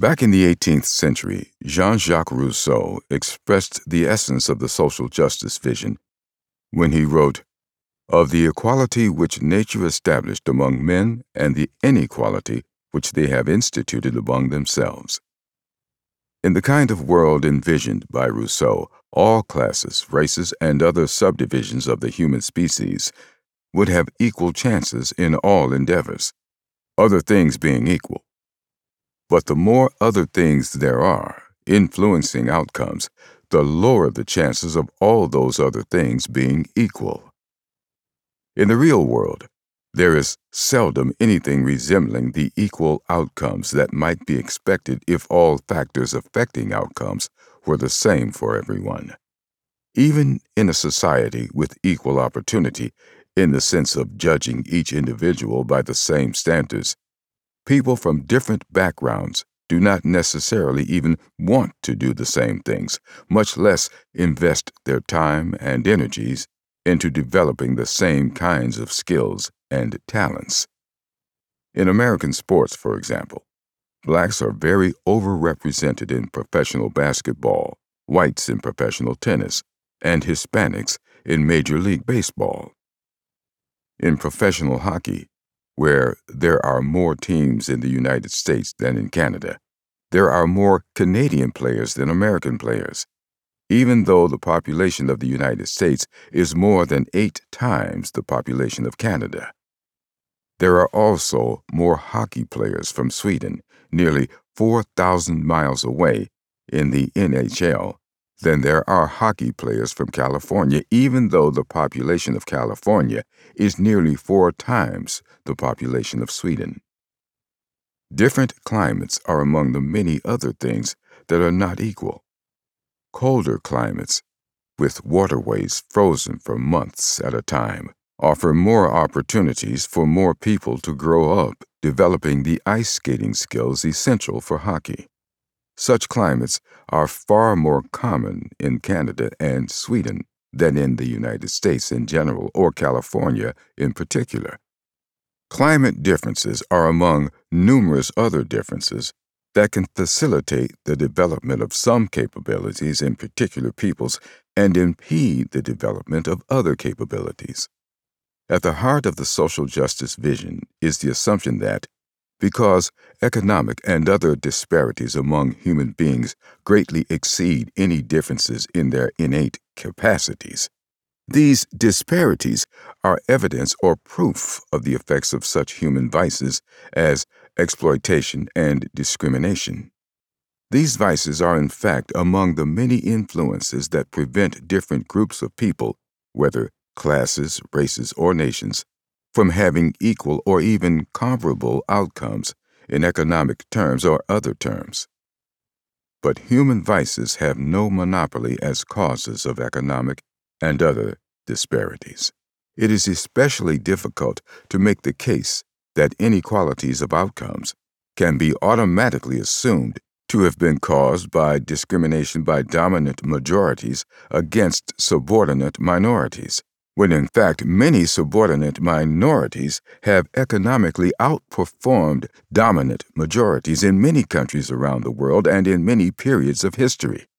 Back in the 18th century, Jean Jacques Rousseau expressed the essence of the social justice vision when he wrote, Of the equality which nature established among men and the inequality which they have instituted among themselves. In the kind of world envisioned by Rousseau, all classes, races, and other subdivisions of the human species would have equal chances in all endeavors, other things being equal. But the more other things there are, influencing outcomes, the lower the chances of all those other things being equal. In the real world, there is seldom anything resembling the equal outcomes that might be expected if all factors affecting outcomes were the same for everyone. Even in a society with equal opportunity, in the sense of judging each individual by the same standards, people from different backgrounds do not necessarily even want to do the same things, much less invest their time and energies into developing the same kinds of skills and talents. In American sports, for example, blacks are very overrepresented in professional basketball, whites in professional tennis, and Hispanics in Major League Baseball. In professional hockey, where there are more teams in the United States than in Canada, there are more Canadian players than American players, even though the population of the United States is more than eight times the population of Canada. There are also more hockey players from Sweden, nearly 4,000 miles away, in the NHL than there are hockey players from California, even though the population of California is nearly four times the population of Sweden. Different climates are among the many other things that are not equal. Colder climates, with waterways frozen for months at a time, offer more opportunities for more people to grow up developing the ice skating skills essential for hockey. Such climates are far more common in Canada and Sweden than in the United States in general or California in particular. Climate differences are among numerous other differences that can facilitate the development of some capabilities in particular peoples and impede the development of other capabilities. At the heart of the social justice vision is the assumption that, because economic and other disparities among human beings greatly exceed any differences in their innate capacities, these disparities are evidence or proof of the effects of such human vices as exploitation and discrimination. These vices are, in fact, among the many influences that prevent different groups of people, whether classes, races, or nations from having equal or even comparable outcomes in economic terms or other terms. But human vices have no monopoly as causes of economic and other disparities. It is especially difficult to make the case that inequalities of outcomes can be automatically assumed to have been caused by discrimination by dominant majorities against subordinate minorities when in fact many subordinate minorities have economically outperformed dominant majorities in many countries around the world and in many periods of history.